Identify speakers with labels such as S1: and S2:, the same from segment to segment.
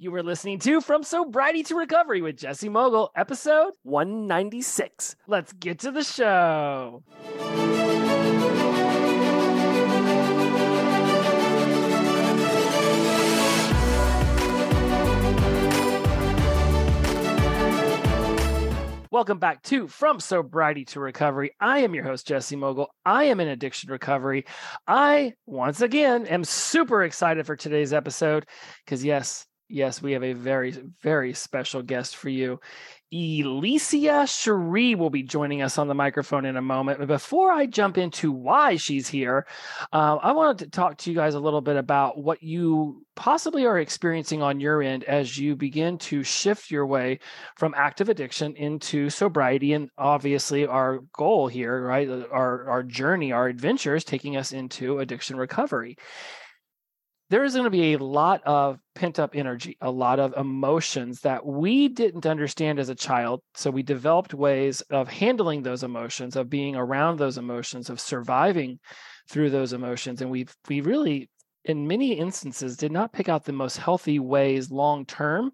S1: You were listening to From Sobriety to Recovery with Jesse Mogul, episode 196. Let's get to the show. Welcome back to From Sobriety to Recovery. I am your host, Jesse Mogul. I am in addiction recovery. I, once again, am super excited for today's episode because, yes, yes, we have a very, very special guest for you. Elysia Cherie will be joining us on the microphone in a moment. But before I jump into why she's here, uh, I wanted to talk to you guys a little bit about what you possibly are experiencing on your end as you begin to shift your way from active addiction into sobriety. And obviously, our goal here, right, our, our journey, our adventure is taking us into addiction recovery there is going to be a lot of pent up energy, a lot of emotions that we didn't understand as a child. So we developed ways of handling those emotions, of being around those emotions, of surviving through those emotions. And we we really in many instances did not pick out the most healthy ways long term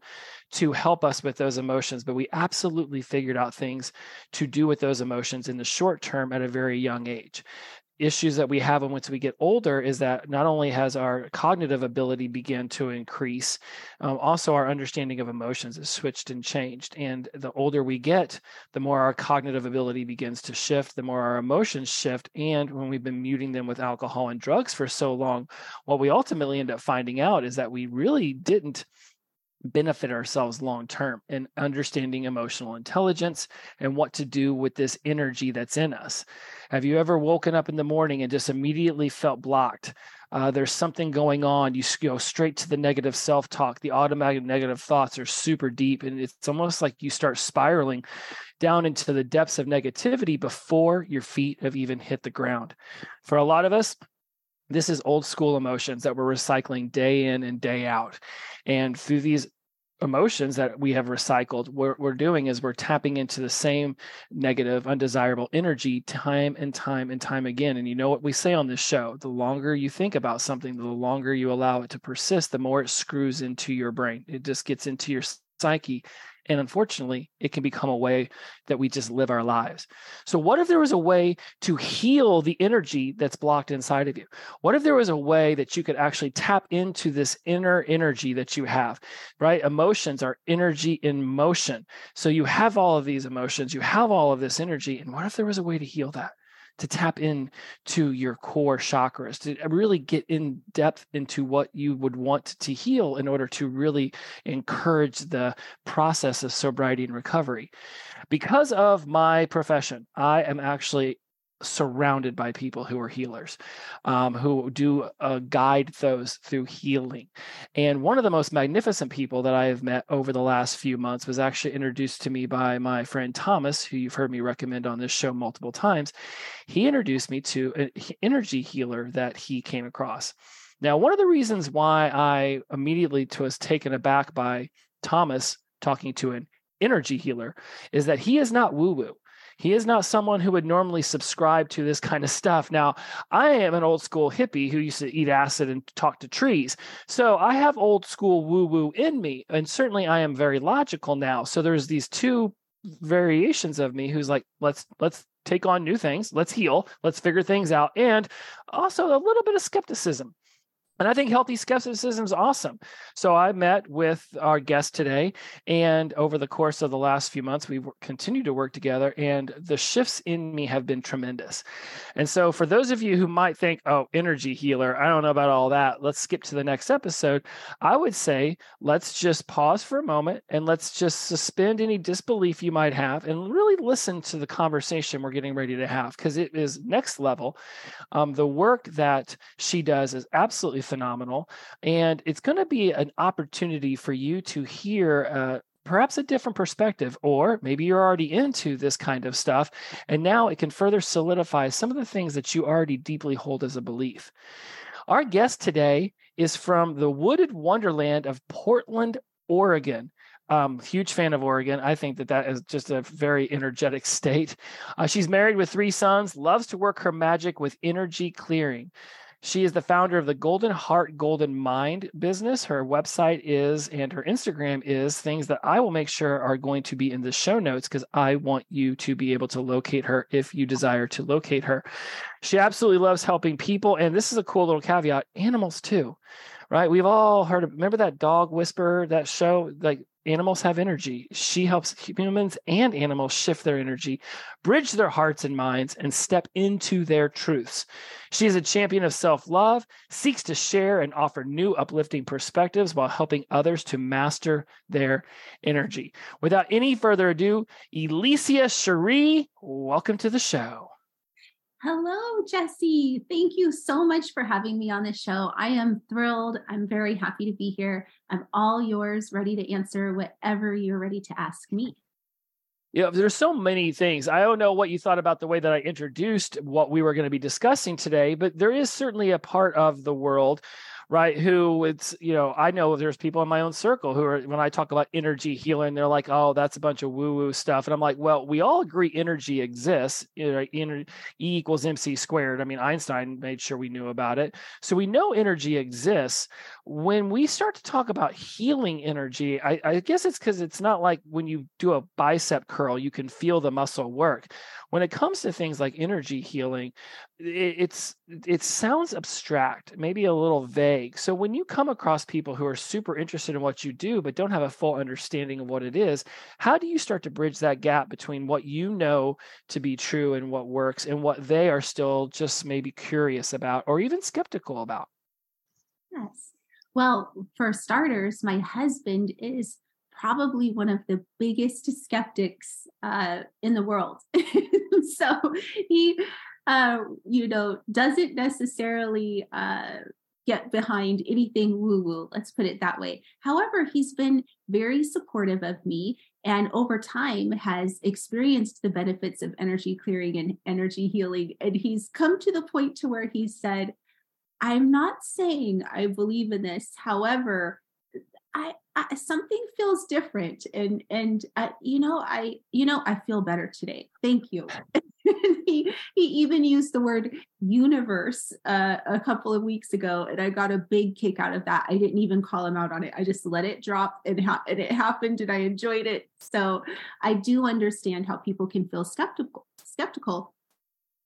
S1: to help us with those emotions but we absolutely figured out things to do with those emotions in the short term at a very young age issues that we have once we get older is that not only has our cognitive ability begun to increase um, also our understanding of emotions is switched and changed. And the older we get the more our cognitive ability begins to shift the more our emotions shift. And when we've been muting them with alcohol and drugs for so long what we ultimately end up finding out is that we really didn't benefit ourselves long term in understanding emotional intelligence and what to do with this energy that's in us. Have you ever woken up in the morning and just immediately felt blocked? Uh, there's something going on. You go straight to the negative self talk. The automatic negative thoughts are super deep, and it's almost like you start spiraling down into the depths of negativity before your feet have even hit the ground. For a lot of us, this is old school emotions that we're recycling day in and day out. And through these emotions that we have recycled, what we're doing is we're tapping into the same negative, undesirable energy time and time and time again. And you know what we say on this show the longer you think about something, the longer you allow it to persist, the more it screws into your brain. It just gets into your psyche and unfortunately, it can become a way that we just live our lives. So, what if there was a way to heal the energy that's blocked inside of you? What if there was a way that you could actually tap into this inner energy that you have, right? Emotions are energy in motion. So, you have all of these emotions, you have all of this energy. And what if there was a way to heal that? To tap in to your core chakras to uh, really get in depth into what you would want to heal in order to really encourage the process of sobriety and recovery. Because of my profession i am actually surrounded by people who are healers, um, who do uh, guide those through healing. And one of the most magnificent people that I have met over the last few months was actually introduced to me by my friend Thomas, who you've heard me recommend on this show multiple times. He introduced me to an energy healer that he came across. Now, one of the reasons why I immediately was taken aback by Thomas talking to an energy healer is that he is not woo woo. He is not someone who would normally subscribe to this kind of stuff. Now, I am an old school hippie who used to eat acid and talk to trees. So I have old school woo woo in me. And certainly I am very logical now. So there's these two variations of me who's like, let's, let's, take on new things let's heal let's figure things out and also a little bit of skepticism and I think healthy skepticism is awesome. So I met with our guest today, and over the course of the last few months, we've continued to work together, and the shifts in me have been tremendous. And so, for those of you who might think, oh, energy healer, I don't know about all that, let's skip to the next episode. I would say, let's just pause for a moment and let's just suspend any disbelief you might have and really listen to the conversation we're getting ready to have because it is next level. Um, the work that she does is absolutely phenomenal. And it's going to be an opportunity for you to hear uh, perhaps a different perspective, or maybe you're already into this kind of stuff. And now it can further solidify some of the things that you already deeply hold as a belief. Our guest today is from the wooded wonderland of Portland, Oregon. Um, huge fan of Oregon. I think that that is just a very energetic state. Uh, she's married with three sons, loves to work her magic with energy clearing. She is the founder of the Golden Heart Golden Mind business. Her website is and her Instagram is things that I will make sure are going to be in the show notes because I want you to be able to locate her if you desire to locate her. She absolutely loves helping people. And this is a cool little caveat animals too right? We've all heard of, remember that dog whisperer, that show? Like animals have energy. She helps humans and animals shift their energy, bridge their hearts and minds, and step into their truths. She is a champion of self love, seeks to share and offer new uplifting perspectives while helping others to master their energy. Without any further ado, Elysia Cherie, welcome to the show.
S2: Hello, Jesse. Thank you so much for having me on the show. I am thrilled. I'm very happy to be here. I'm all yours, ready to answer whatever you're ready to ask me.
S1: Yeah, there's so many things. I don't know what you thought about the way that I introduced what we were going to be discussing today, but there is certainly a part of the world right? Who it's, you know, I know there's people in my own circle who are, when I talk about energy healing, they're like, oh, that's a bunch of woo woo stuff. And I'm like, well, we all agree energy exists. E equals MC squared. I mean, Einstein made sure we knew about it. So we know energy exists. When we start to talk about healing energy, I, I guess it's because it's not like when you do a bicep curl, you can feel the muscle work when it comes to things like energy healing it's it sounds abstract maybe a little vague. So when you come across people who are super interested in what you do but don't have a full understanding of what it is how do you start to bridge that gap between what you know to be true and what works and what they are still just maybe curious about or even skeptical about?
S2: Yes. Well for starters my husband is probably one of the biggest skeptics uh, in the world. so he, uh, you know, doesn't necessarily uh, get behind anything woo woo. Let's put it that way. However, he's been very supportive of me and over time has experienced the benefits of energy clearing and energy healing. And he's come to the point to where he said, I'm not saying I believe in this. However, I, I, something feels different and and uh, you know i you know i feel better today. Thank you. He he even used the word universe uh, a couple of weeks ago and i got a big kick out of that. I didn't even call him out on it. I just let it drop and, ha- and it happened and i enjoyed it. So i do understand how people can feel skeptical skeptical.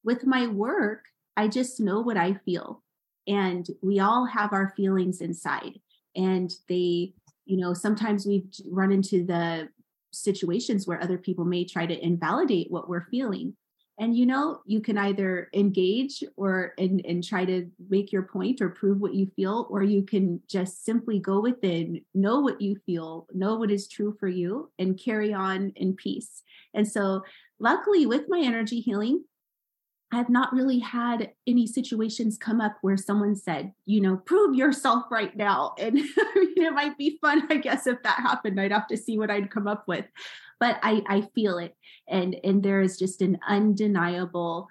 S2: With my work i just know what i feel and we all have our feelings inside and they you know sometimes we run into the situations where other people may try to invalidate what we're feeling. And you know you can either engage or and, and try to make your point or prove what you feel or you can just simply go within know what you feel know what is true for you and carry on in peace. And so luckily with my energy healing I've not really had any situations come up where someone said, you know, prove yourself right now. And I mean, it might be fun, I guess, if that happened. I'd have to see what I'd come up with. But I, I feel it. And and there is just an undeniable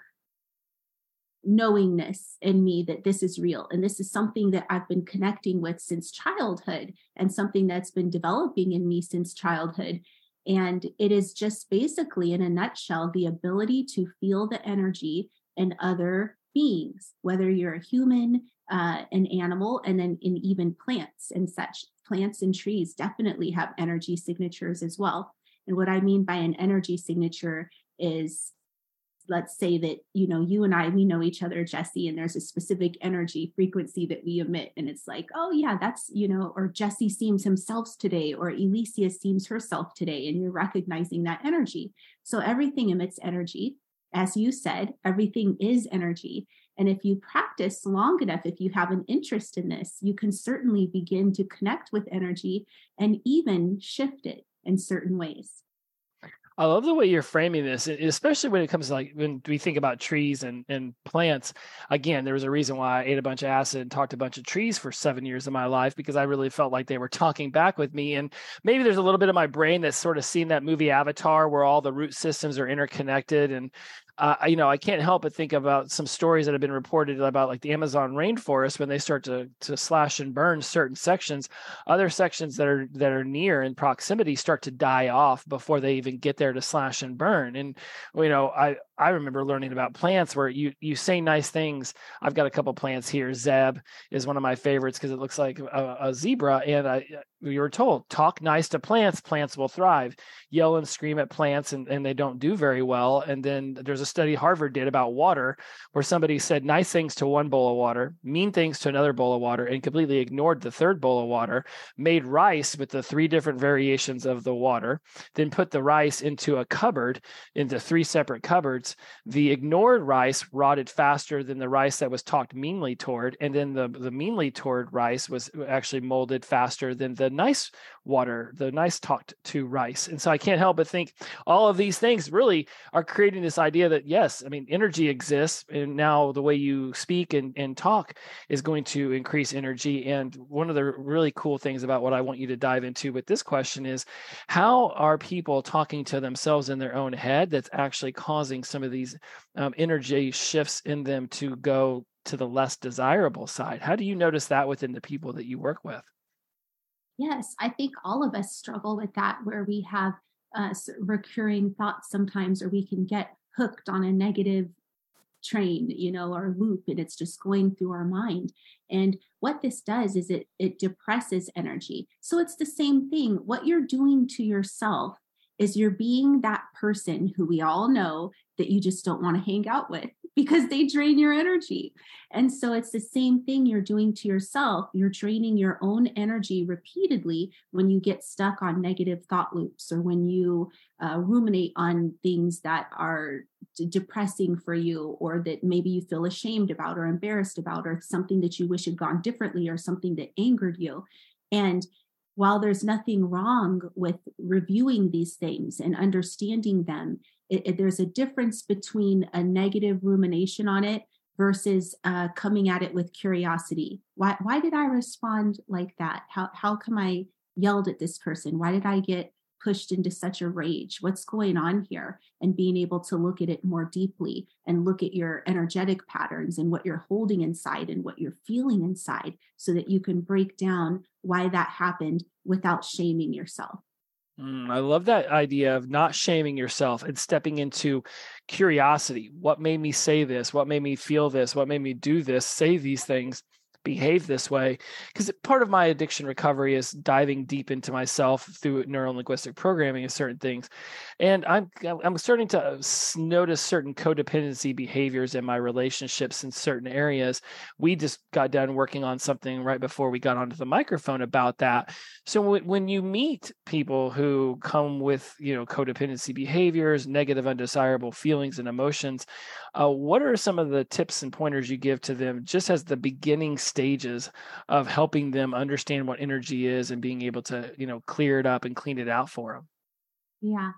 S2: knowingness in me that this is real. And this is something that I've been connecting with since childhood and something that's been developing in me since childhood. And it is just basically, in a nutshell, the ability to feel the energy in other beings, whether you're a human, uh, an animal, and then in even plants and such. Plants and trees definitely have energy signatures as well. And what I mean by an energy signature is let's say that you know you and i we know each other jesse and there's a specific energy frequency that we emit and it's like oh yeah that's you know or jesse seems himself today or elysia seems herself today and you're recognizing that energy. So everything emits energy. As you said everything is energy. And if you practice long enough if you have an interest in this you can certainly begin to connect with energy and even shift it in certain ways
S1: I love the way you're framing this, especially when it comes to like when we think about trees and, and plants. Again, there was a reason why I ate a bunch of acid and talked a bunch of trees for seven years of my life because I really felt like they were talking back with me. And maybe there's a little bit of my brain that's sort of seen that movie Avatar where all the root systems are interconnected. And uh, you know, I can't help but think about some stories that have been reported about like the Amazon rainforest when they start to to slash and burn certain sections, other sections that are that are near in proximity start to die off before they even get there to slash and burn. And you know, I I remember learning about plants where you you say nice things. I've got a couple plants here. Zeb is one of my favorites because it looks like a, a zebra, and I uh, we were told talk nice to plants, plants will thrive. Yell and scream at plants, and, and they don't do very well. And then there's a study Harvard did about water where somebody said nice things to one bowl of water, mean things to another bowl of water, and completely ignored the third bowl of water. Made rice with the three different variations of the water, then put the rice into a cupboard into three separate cupboards the ignored rice rotted faster than the rice that was talked meanly toward, and then the, the meanly toward rice was actually molded faster than the nice water, the nice talked to rice. And so I can't help but think all of these things really are creating this idea that yes, I mean energy exists, and now the way you speak and, and talk is going to increase energy. And one of the really cool things about what I want you to dive into with this question is how are people talking to themselves in their own head that's actually causing some of these um, energy shifts in them to go to the less desirable side. How do you notice that within the people that you work with?
S2: Yes, I think all of us struggle with that where we have uh, recurring thoughts sometimes, or we can get hooked on a negative train, you know, or loop, and it's just going through our mind. And what this does is it it depresses energy. So it's the same thing. What you're doing to yourself is you're being that person who we all know that you just don't want to hang out with because they drain your energy. And so it's the same thing you're doing to yourself. You're draining your own energy repeatedly when you get stuck on negative thought loops or when you uh, ruminate on things that are d- depressing for you or that maybe you feel ashamed about or embarrassed about or something that you wish had gone differently or something that angered you. And while there's nothing wrong with reviewing these things and understanding them, it, it, there's a difference between a negative rumination on it versus uh, coming at it with curiosity. Why, why did I respond like that? How, how come I yelled at this person? Why did I get pushed into such a rage? What's going on here? And being able to look at it more deeply and look at your energetic patterns and what you're holding inside and what you're feeling inside so that you can break down why that happened without shaming yourself.
S1: Mm, I love that idea of not shaming yourself and stepping into curiosity. What made me say this? What made me feel this? What made me do this? Say these things? Behave this way because part of my addiction recovery is diving deep into myself through neuro linguistic programming of certain things. And i'm i'm starting to uh, notice certain codependency behaviors in my relationships in certain areas. We just got done working on something right before we got onto the microphone about that. So when you meet people who come with you know codependency behaviors negative undesirable feelings and emotions uh, what are some of the tips and pointers you give to them just as the beginning stages of helping them understand what energy is and being able to, you know, clear it up and clean it out for them?
S2: Yeah.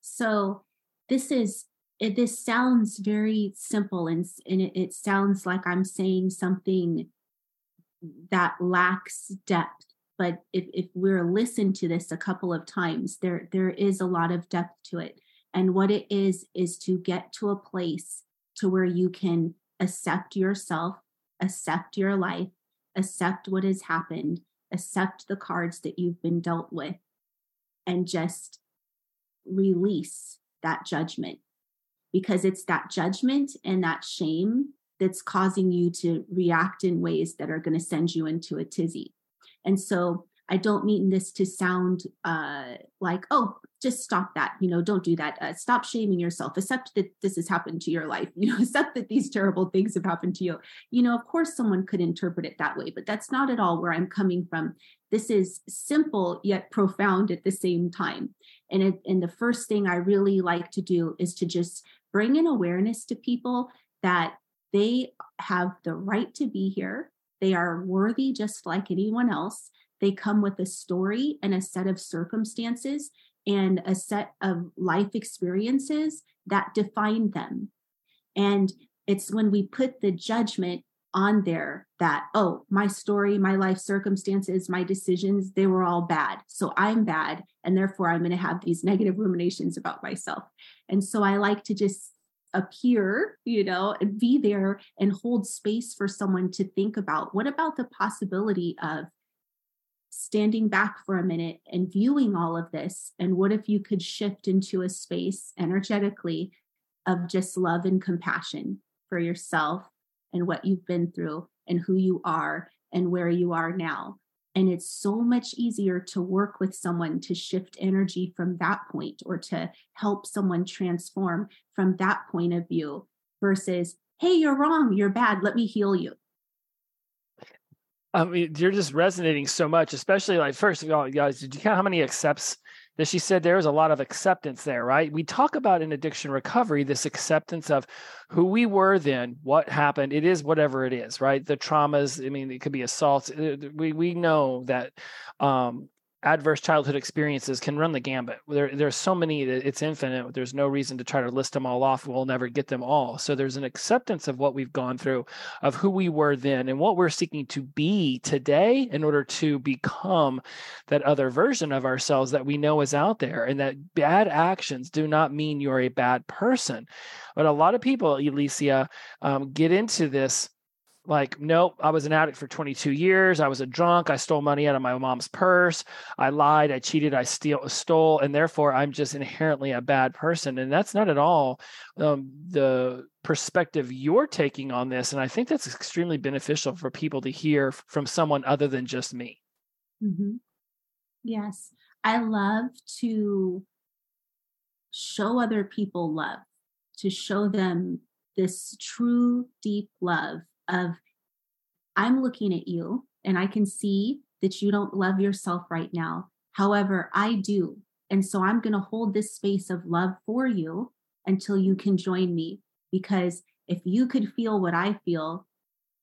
S2: So this is it, this sounds very simple and, and it, it sounds like I'm saying something that lacks depth but if, if we're listened to this a couple of times there there is a lot of depth to it and what it is is to get to a place to where you can accept yourself, accept your life, accept what has happened, accept the cards that you've been dealt with, and just release that judgment. Because it's that judgment and that shame that's causing you to react in ways that are going to send you into a tizzy. And so I don't mean this to sound uh, like, oh, just stop that. You know, don't do that. Uh, stop shaming yourself. Accept that this has happened to your life. You know, accept that these terrible things have happened to you. You know, of course, someone could interpret it that way, but that's not at all where I'm coming from. This is simple yet profound at the same time. And it, and the first thing I really like to do is to just bring an awareness to people that they have the right to be here. They are worthy just like anyone else they come with a story and a set of circumstances and a set of life experiences that define them. And it's when we put the judgment on there that, oh, my story, my life circumstances, my decisions, they were all bad. So I'm bad. And therefore, I'm going to have these negative ruminations about myself. And so I like to just appear, you know, and be there and hold space for someone to think about what about the possibility of standing back for a minute and viewing all of this? And what if you could shift into a space energetically of just love and compassion for yourself and what you've been through and who you are and where you are now? And it's so much easier to work with someone to shift energy from that point or to help someone transform from that point of view versus, hey, you're wrong, you're bad, let me heal you.
S1: I mean, you're just resonating so much, especially like first of all, guys, did you count how many accepts that she said there was a lot of acceptance there, right? We talk about in addiction recovery this acceptance of who we were then, what happened. It is whatever it is, right? The traumas. I mean, it could be assaults. Uh, we we know that um, adverse childhood experiences can run the gambit. There, there's so many that it's infinite. There's no reason to try to list them all off. We'll never get them all. So there's an acceptance of what we've gone through, of who we were then, and what we're seeking to be today in order to become that other version of ourselves that we know is out there. And that bad actions do not mean you're a bad person. But a lot of people, Alicia, um, get into this like nope i was an addict for 22 years. I was a drunk. I stole money out of my mom's purse. I lied. I cheated. I steal, stole. And therefore i'm just inherently a bad person. And that's not at all um, the perspective you're taking on this. And i think that's extremely beneficial for people to hear from someone other than just me.
S2: Mm-hmm. yes. I love to show other people love to show them this true deep love of I'm looking at you and I can see that you don't love yourself right now. However, I do. And so I'm going to hold this space of love for you until you can join me. Because if you could feel what I feel,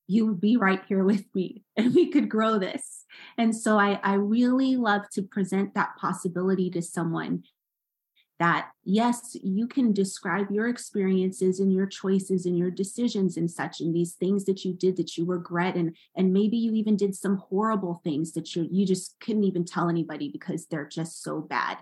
S2: you would be right here with me and we could grow this. And so I, I really love to present that possibility to someone that yes you can describe your experiences and your choices and your decisions and such and these things that you did that you regret and and maybe you even did some horrible things that you you just couldn't even tell anybody because they're just so bad.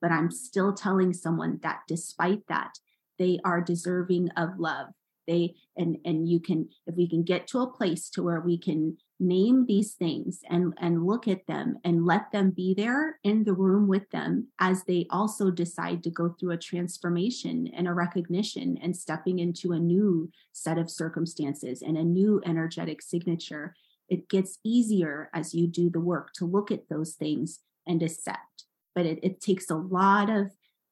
S2: But i'm still telling someone that despite that they are deserving of love. They and and you can if we can get to a place to where we can name these things and and look at them and let them be there in the room with them as they also decide to go through a transformation and a recognition and stepping into a new set of circumstances and a new energetic signature. It gets easier as you do the work to look at those things and accept. But it, it takes a lot of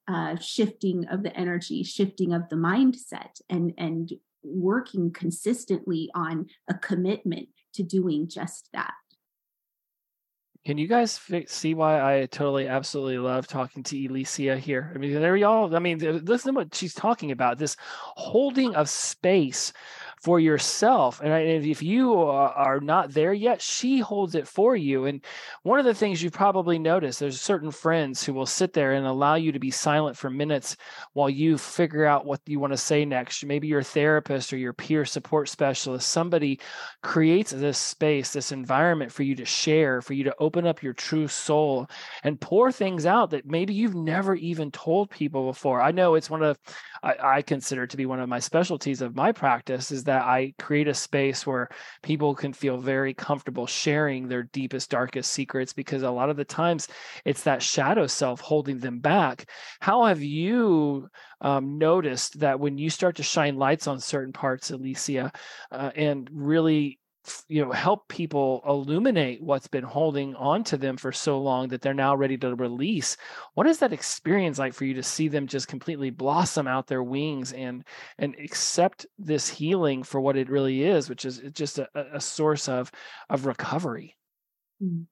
S2: uh, shifting of the energy, shifting of the mindset, and and working consistently on a commitment to doing just that.
S1: Can you guys see why I totally, absolutely love talking to Alicia here? I mean, there y'all. I mean, listen to what she's talking about. This holding of space for yourself. And if you uh, are not there yet, she holds it for you. And one of the things you probably noticed, there's certain friends who will sit there and allow you to be silent for minutes while you figure out what you want to say next. Maybe your therapist or your peer support specialist, somebody creates this space, this environment for you to share, for you to open up your true soul and pour things out that maybe you've never even told people before. I know it's one of I, I consider to be one of my specialties of my practice is that I create a space where people can feel very comfortable sharing their deepest, darkest secrets because a lot of the times it's that shadow self holding them back. How have you um, noticed that when you start to shine lights on certain parts, Alicia, uh, and really you know help people illuminate what's been holding on to them for so long that they're now ready to release what is that experience like for you to see them just completely blossom out their wings and and accept this healing for what it really is which is just a, a source of of recovery
S2: hmm.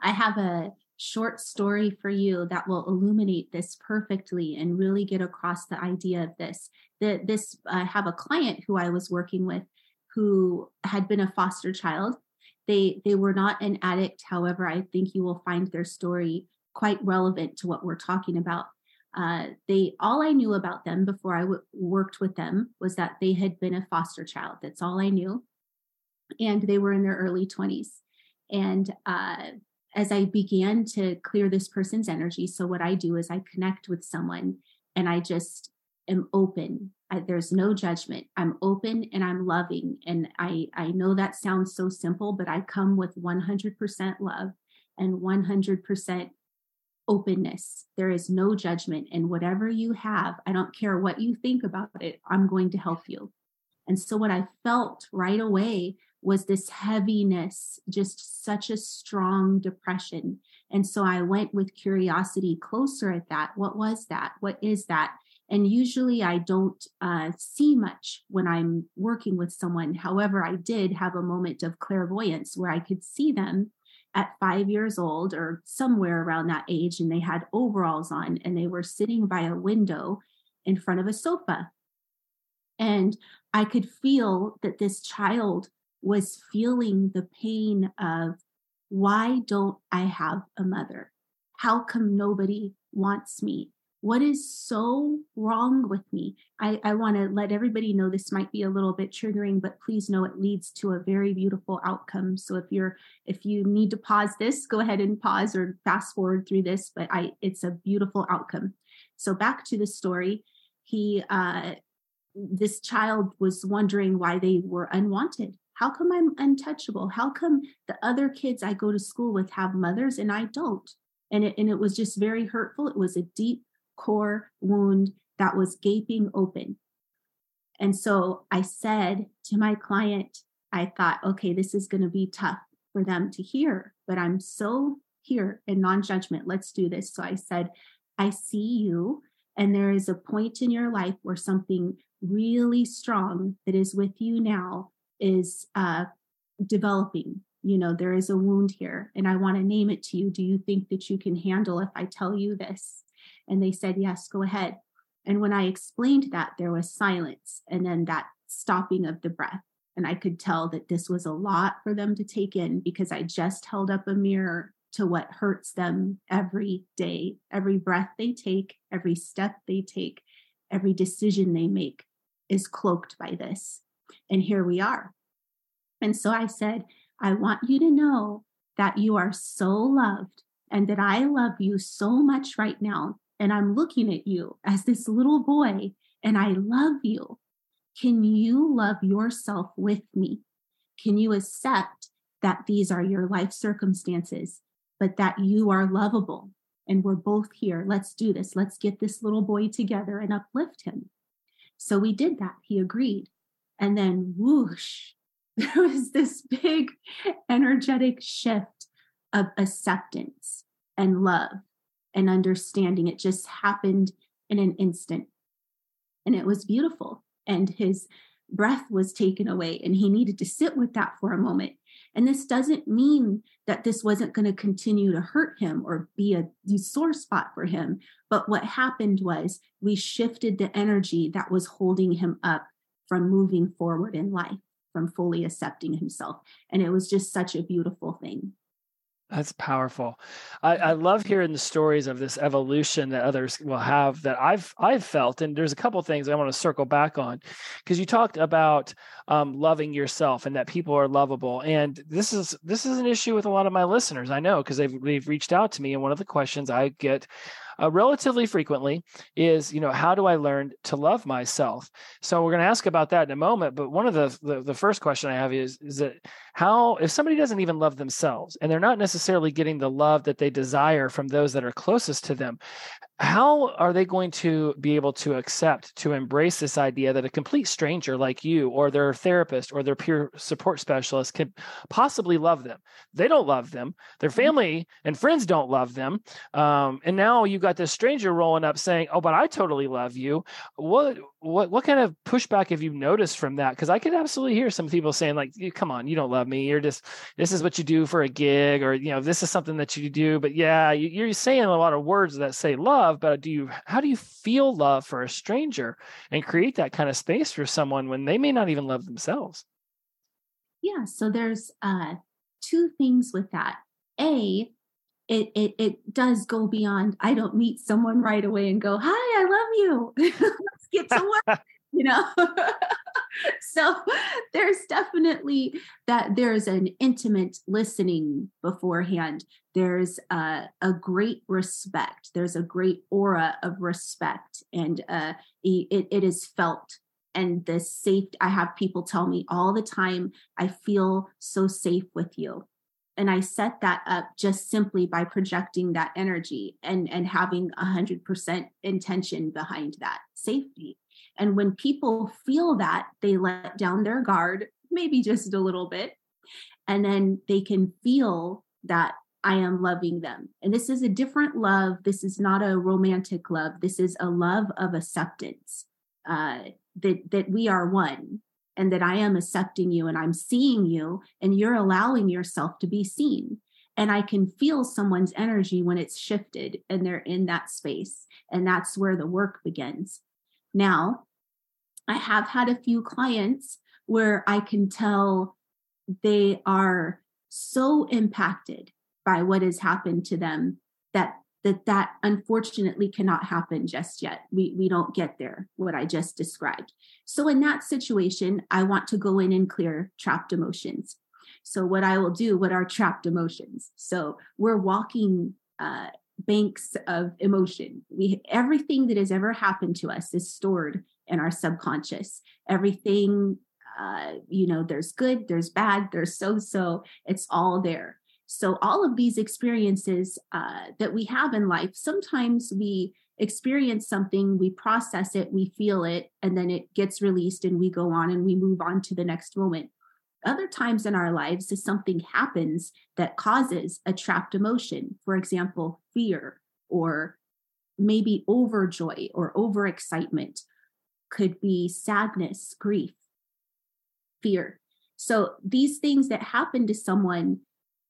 S2: i have a short story for you that will illuminate this perfectly and really get across the idea of this that this i have a client who i was working with who had been a foster child. They they were not an addict. However, I think you will find their story quite relevant to what we're talking about. Uh, they all I knew about them before I w- worked with them was that they had been a foster child. That's all I knew, and they were in their early twenties. And uh, as I began to clear this person's energy, so what I do is I connect with someone and I just am open. I, there's no judgment. I'm open and I'm loving. And I, I know that sounds so simple, but I come with 100% love and 100% openness. There is no judgment. And whatever you have, I don't care what you think about it, I'm going to help you. And so, what I felt right away was this heaviness, just such a strong depression. And so, I went with curiosity closer at that. What was that? What is that? And usually I don't uh, see much when I'm working with someone. However, I did have a moment of clairvoyance where I could see them at five years old or somewhere around that age, and they had overalls on and they were sitting by a window in front of a sofa. And I could feel that this child was feeling the pain of why don't I have a mother? How come nobody wants me? What is so wrong with me? I, I want to let everybody know this might be a little bit triggering, but please know it leads to a very beautiful outcome. So if you're if you need to pause this, go ahead and pause or fast forward through this. But I it's a beautiful outcome. So back to the story. He uh this child was wondering why they were unwanted. How come I'm untouchable? How come the other kids I go to school with have mothers and I don't? And it, and it was just very hurtful. It was a deep core wound that was gaping open. And so I said to my client, I thought, okay, this is going to be tough for them to hear, but I'm so here in non judgment. Let's do this. So I said, I see you, and there is a point in your life where something really strong that is with you now is uh, developing. You know, there is a wound here, and I want to name it to you. Do you think that you can handle if I tell you this? And they said, Yes, go ahead. And when I explained that, there was silence and then that stopping of the breath. And I could tell that this was a lot for them to take in because I just held up a mirror to what hurts them every day. Every breath they take, every step they take, every decision they make is cloaked by this. And here we are. And so I said, I want you to know that you are so loved and that I love you so much right now and I'm looking at you as this little boy and I love you. Can you love yourself with me? Can you accept that these are your life circumstances, but that you are lovable and we're both here? Let's do this. Let's get this little boy together and uplift him. So we did that. He agreed. And then whoosh, there was this big energetic shift of acceptance and love and understanding. It just happened in an instant. And it was beautiful. And his breath was taken away, and he needed to sit with that for a moment. And this doesn't mean that this wasn't going to continue to hurt him or be a sore spot for him. But what happened was we shifted the energy that was holding him up from moving forward in life, from fully accepting himself. And it was just such a beautiful thing.
S1: That's powerful. I, I, love hearing the stories of this evolution that others will have that I've I've felt. And there's a couple things I want to circle back on because you talked about um, loving yourself and that people are lovable. And this is this is an issue with a lot of my listeners. I know because they've they've reached out to me, and one of the questions I get uh, relatively frequently is you know how do i learn to love myself so we're going to ask about that in a moment but one of the, the, the first question i have is is that how if somebody doesn't even love themselves and they're not necessarily getting the love that they desire from those that are closest to them how are they going to be able to accept to embrace this idea that a complete stranger like you or their therapist or their peer support specialist could possibly love them? They don't love them. Their mm-hmm. family and friends don't love them. Um, and now you've got this stranger rolling up saying oh but i totally love you. What what what kind of pushback have you noticed from that because i can absolutely hear some people saying like come on you don't love me you're just this is what you do for a gig or you know this is something that you do but yeah you're saying a lot of words that say love love, but do you how do you feel love for a stranger and create that kind of space for someone when they may not even love themselves?
S2: Yeah, so there's uh two things with that. A, it it it does go beyond I don't meet someone right away and go, "Hi, I love you. Let's get to work." you know. so there's definitely that there's an intimate listening beforehand there's a, a great respect there's a great aura of respect and uh, it, it is felt and the safe i have people tell me all the time i feel so safe with you and i set that up just simply by projecting that energy and and having a hundred percent intention behind that safety and when people feel that they let down their guard maybe just a little bit and then they can feel that I am loving them. And this is a different love. This is not a romantic love. This is a love of acceptance uh, that, that we are one and that I am accepting you and I'm seeing you and you're allowing yourself to be seen. And I can feel someone's energy when it's shifted and they're in that space. And that's where the work begins. Now, I have had a few clients where I can tell they are so impacted by what has happened to them that that that unfortunately cannot happen just yet. We we don't get there what i just described. So in that situation i want to go in and clear trapped emotions. So what i will do what are trapped emotions? So we're walking uh, banks of emotion. We everything that has ever happened to us is stored in our subconscious. Everything uh, you know there's good there's bad there's so so it's all there so, all of these experiences uh, that we have in life, sometimes we experience something, we process it, we feel it, and then it gets released and we go on and we move on to the next moment. Other times in our lives, if something happens that causes a trapped emotion, for example, fear or maybe overjoy or overexcitement, could be sadness, grief, fear. So, these things that happen to someone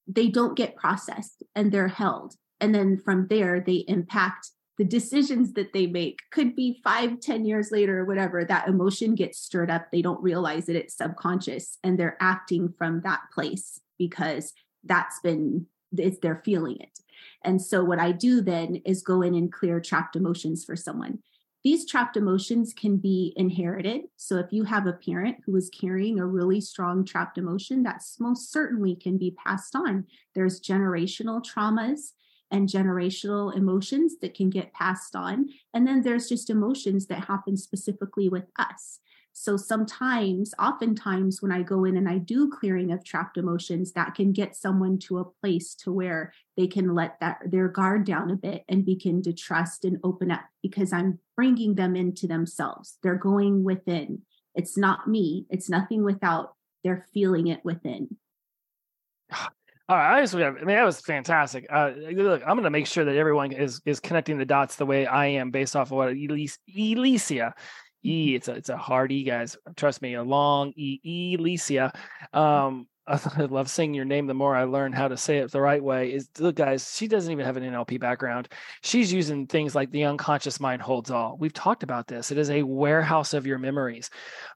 S2: they don't get processed and they're held. And then from there they impact the decisions that they make. Could be five ten years later or whatever that emotion gets stirred up. They don't realize that it's subconscious and they're acting from that place because that's been it's they're feeling it. And so what i do then is go in and clear trapped emotions for someone these trapped emotions can be inherited. So, if you have a parent who is carrying a really strong trapped emotion, that most certainly can be passed on. There's generational traumas and generational emotions that can get passed on. And then there's just emotions that happen specifically with us. So sometimes, oftentimes, when I go in and I do clearing of trapped emotions, that can get someone to a place to where they can let that their guard down a bit and begin to trust and open up because I'm bringing them into themselves. They're going within. It's not me. It's nothing without. They're feeling it within.
S1: All right, I just, I mean, that was fantastic. Uh, look, I'm going to make sure that everyone is is connecting the dots the way I am, based off of what Elysia E. It's a it's a hard E, guys. Trust me, a long E. Elysia. Um, I love saying your name. The more I learn how to say it the right way, is look, guys. She doesn't even have an NLP background. She's using things like the unconscious mind holds all. We've talked about this. It is a warehouse of your memories,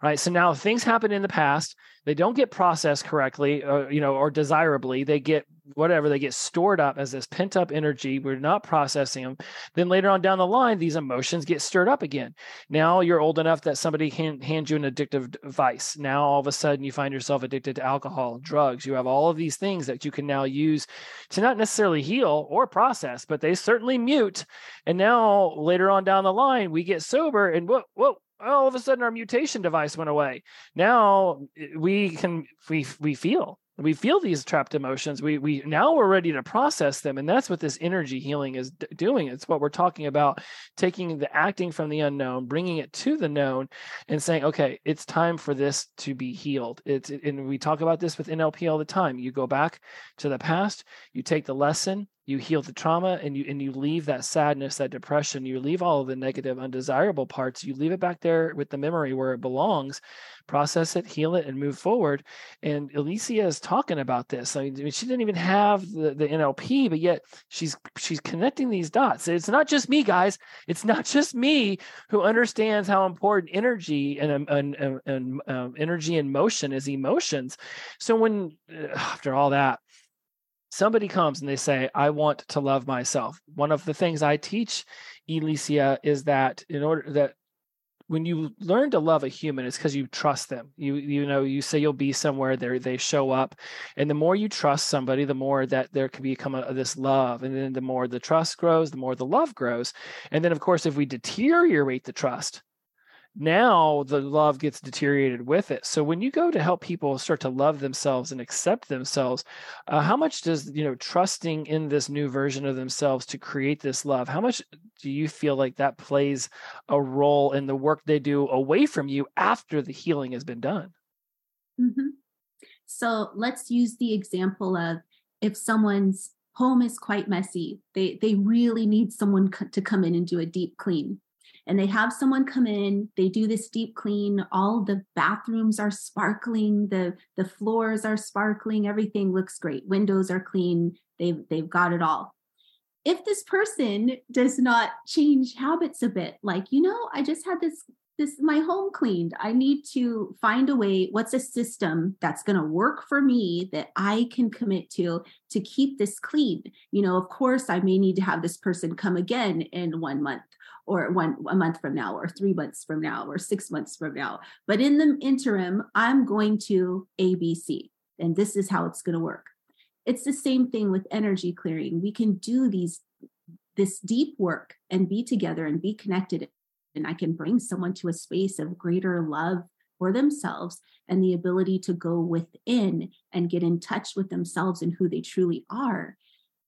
S1: right? So now things happen in the past. They don't get processed correctly, or, uh, you know, or desirably. They get whatever they get stored up as this pent up energy we're not processing them then later on down the line these emotions get stirred up again. Now you're old enough that somebody can hand you an addictive vice. Now all of a sudden you find yourself addicted to alcohol drugs. You have all of these things that you can now use to not necessarily heal or process but they certainly mute. And now later on down the line we get sober and whoa whoa all of a sudden our mutation device went away. Now eh, we can we we feel we feel these trapped emotions. We we now we're ready to process them. And that's what this energy healing is d- doing. It's what we're talking about taking the acting from the unknown bringing it to the known and saying okay it's time for this to be healed. It's and we talk about this with NLP all the time. You go back to the past you take the lesson you heal the trauma and you and you leave that sadness that depression you leave all of the negative undesirable parts you leave it back there with the memory where it belongs process it heal it and move forward. And alicia is talking about this. I mean she didn't even have the, the NLP but yet she's she's connecting these dots. It's not just me guys. It's not just me who understands how important energy and, and, and, and um, energy and motion is emotions. So when after all that somebody comes and they say, I want to love myself. One of the things I teach Elysia is that in order that when you learn to love a human it's because you trust them you you know you say you'll be somewhere there they show up and the more you trust somebody the more that there can become a, this love and then the more the trust grows the more the love grows and then of course if we deteriorate the trust now the love gets deteriorated with it. So when you go to help people start to love themselves and accept themselves uh, how much does you know trusting in this new version of themselves to create this love how much do you feel like that plays a role in the work they do away from you after the healing has been done?
S2: Mm-hmm. so let's use the example of if someone's home is quite messy they they really need someone to come in and do a deep clean and they have someone come in they do this deep clean all the bathrooms are sparkling the the floors are sparkling everything looks great windows are clean they've they've got it all. If this person does not change habits a bit like you know i just had this this my home cleaned i need to find a way what's a system that's going to work for me that i can commit to to keep this clean? You know of course i may need to have this person come again in one month or one a month from now or three months from now or six months from now. But in the interim i'm going to abc and this is how it's going to work. It's the same thing with energy clearing. We can do these this deep work and be together and be connected and i can bring someone to a space of greater love for themselves and the ability to go within and get in touch with themselves and who they truly are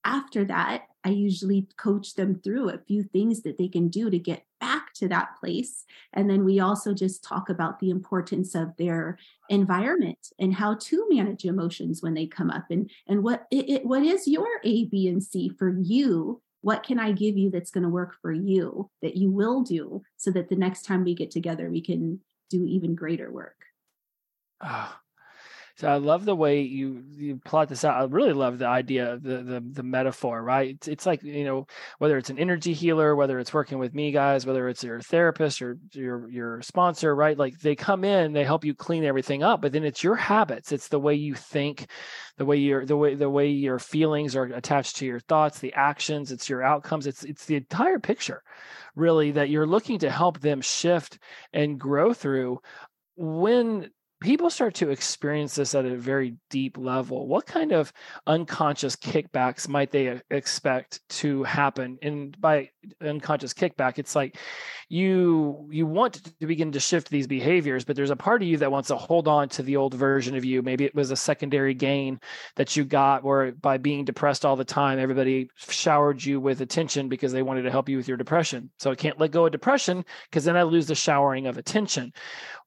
S2: after that, I usually coach them through a few things that they can do to get back to that place. And then we also just talk about the importance of their environment and how to manage emotions when they come up and, and what it, it, what is your A, B, and C for you what can I give you that's going to work for you that you will do so that the next time we get together, we can do even greater work?
S1: Oh, so I love the way you you plot this out. I really love the idea, the the the metaphor, right? It's, it's like you know whether it's an energy healer, whether it's working with me guys, whether it's your therapist or your your sponsor, right? Like they come in, they help you clean everything up, but then it's your habits, it's the way you think, the way your the way the way your feelings are attached to your thoughts, the actions, it's your outcomes, it's it's the entire picture, really that you're looking to help them shift and grow through when people start to experience this at a very deep level, what kind of unconscious kickbacks might they uh, expect to happen? And by unconscious kickback, it's like you you want to begin to shift these behaviors, but there's a part of you that wants to hold on to the old version of you. Maybe it was a secondary gain that you got where by being depressed all the time, everybody showered you with attention because they wanted to help you with your depression. So I can't let go of depression because then I lose the showering of attention.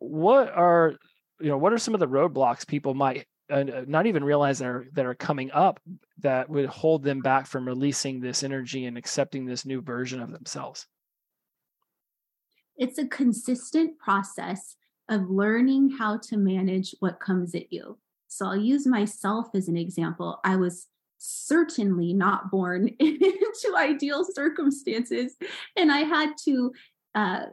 S1: What are you know what are some of the roadblocks people might uh, not even realize that are that are coming up that would hold them back from releasing this energy and accepting this new version of themselves?
S2: It's a consistent process of learning how to manage what comes at you. So i'll use myself as an example. I was certainly not born into ideal circumstances and i had to uh,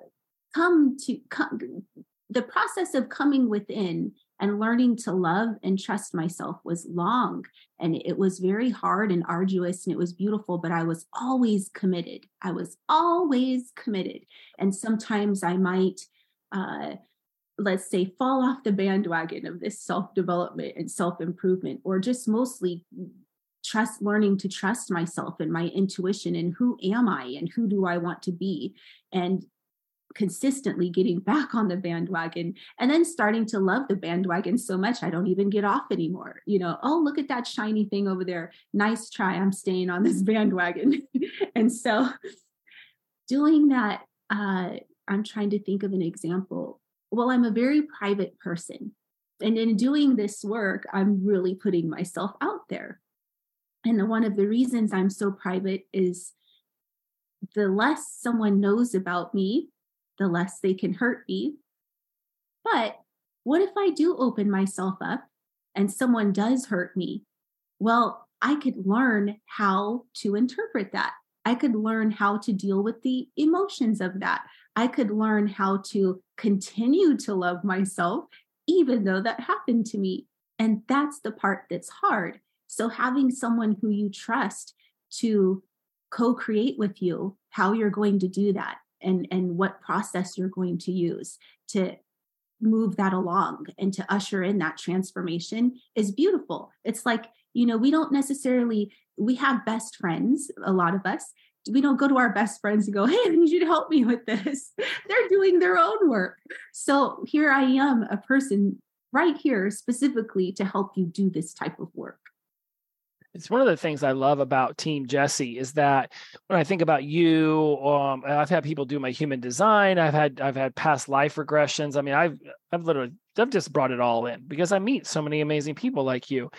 S2: come to come, the process of coming within and learning to love and trust myself was long and it was very hard and arduous and it was beautiful but i was always committed. I was always committed. And sometimes i might uh, let's say fall off the bandwagon of this self-development and self-improvement or just mostly trust learning to trust myself and my intuition and who am i and who do i want to be? And consistently getting back on the bandwagon and then starting to love the bandwagon so much I don't even get off anymore. You know, oh, look at that shiny thing over there. Nice try. I'm staying on this bandwagon. and so doing that, uh, I'm trying to think of an example. Well, I'm a very private person. And in doing this work, I'm really putting myself out there. And one of the reasons I'm so private is the less someone knows about me, the less they can hurt me. But what if I do open myself up and someone does hurt me? Well, I could learn how to interpret that. I could learn how to deal with the emotions of that. I could learn how to continue to love myself, even though that happened to me. And that's the part that's hard. So, having someone who you trust to co create with you how you're going to do that and and what process you're going to use to move that along and to usher in that transformation is beautiful. It's like you know we don't necessarily we have best friends a lot of us. We don't go to our best friends and go hey i need you to help me with this. They're doing their own work. So here i am a person right here specifically to help you do this type of work
S1: it's one of the things I love about Team Jesse is that when I think about you, um, I've had people do my human design. I've had I've had past life regressions. I mean, I've I've literally I've just brought it all in because I meet so many amazing people like you,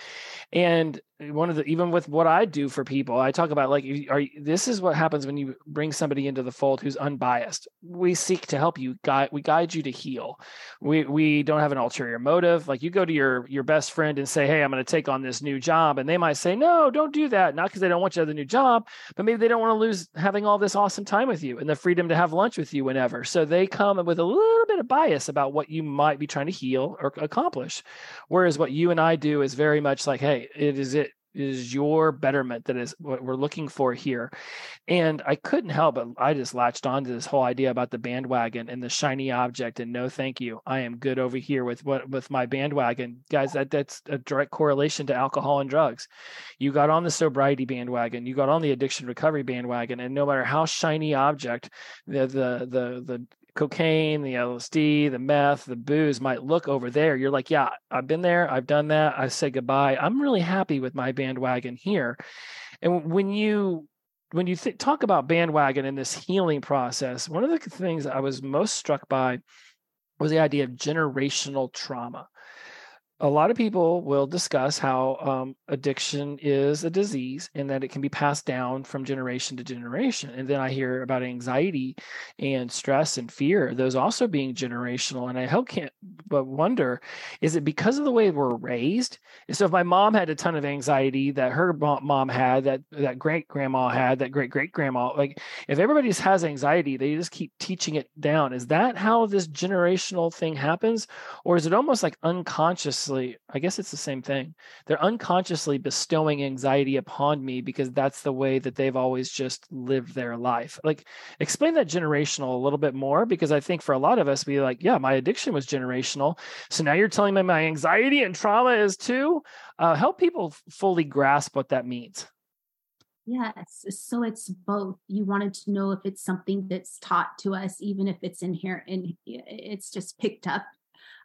S1: and one of the even with what I do for people, I talk about like are this is what happens when you bring somebody into the fold who's unbiased. We seek to help you guide we guide you to heal. We we don't have an ulterior motive. Like you go to your your best friend and say, "Hey, I'm going to take on this new job." And they might say, "No, don't do that." Not because they don't want you to have the new job, but maybe they don't want to lose having all this awesome time with you and the freedom to have lunch with you whenever. So they come with a little bit of bias about what you might be trying to heal or accomplish. Whereas what you and I do is very much like, "Hey, it is it is your betterment that is what we're looking for here. And I couldn't help but I just latched on to this whole idea about the bandwagon and the shiny object and no thank you. I am good over here with what with my bandwagon. Guys, that that's a direct correlation to alcohol and drugs. You got on the sobriety bandwagon, you got on the addiction recovery bandwagon, and no matter how shiny object the the the the cocaine, the LSD, the meth, the booze might look over there. You're like, yeah, I've been there, I've done that. I said goodbye. I'm really happy with my bandwagon here. And when you when you th- talk about bandwagon in this healing process, one of the things I was most struck by was the idea of generational trauma a lot of people will discuss how um, addiction is a disease and that it can be passed down from generation to generation. And then I hear about anxiety and stress and fear, those also being generational. And I hope can't but wonder is it because of the way we're raised? So if my mom had a ton of anxiety that her mom had, that that great grandma had, that great great grandma, like if everybody has anxiety, they just keep teaching it down. Is that how this generational thing happens? Or is it almost like unconsciously? Unconsciously i guess it's the same thing they're unconsciously bestowing anxiety upon me because that's the way that they've always just lived their life like explain that generational a little bit more because i think for a lot of us we like yeah my addiction was generational so now you're telling me my anxiety and trauma is too uh, help people fully grasp what that means
S2: Yes. So it's both. You wanted to know if it's something that's taught to us, even if it's inherent and it's just picked up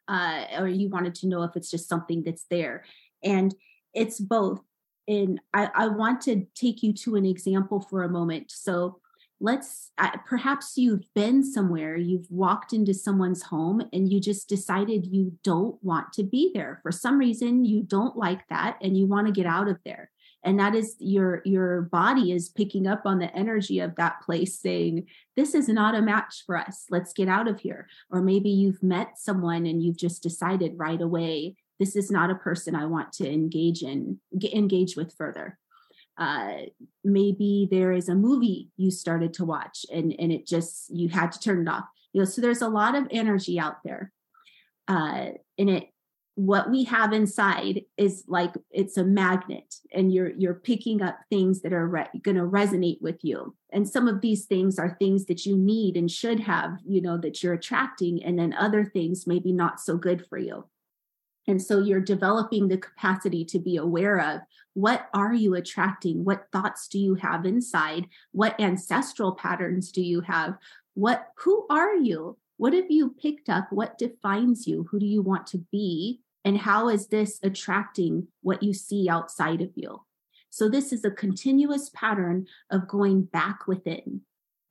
S2: uh, or you wanted to know if it's just something that's there. And it's both. And I, I want to take you to an example for a moment. So let's uh, perhaps you've been somewhere, you've walked into someone's home and you just decided you don't want to be there. For some reason, you don't like that and you want to get out of there and that is your your body is picking up on the energy of that place saying this is not a match for us. Let's get out of here. Or maybe you've met someone and you've just decided right away this is not a person i want to engage in get, engage with further. Uh, maybe there is a movie you started to watch and and it just you had to turn it off. You know so there's a lot of energy out there. Uh, and it what we have inside is like it's a magnet and you're you're picking up things that are re- going to resonate with you. And some of these things are things that you need and should have you know that you're attracting and then other things maybe not so good for you. And so you're developing the capacity to be aware of what are you attracting? What thoughts do you have inside? What ancestral patterns do you have? What who are you? What have you picked up? What defines you? Who do you want to be and how is this attracting what you see outside of you? So, this is a continuous pattern of going back within.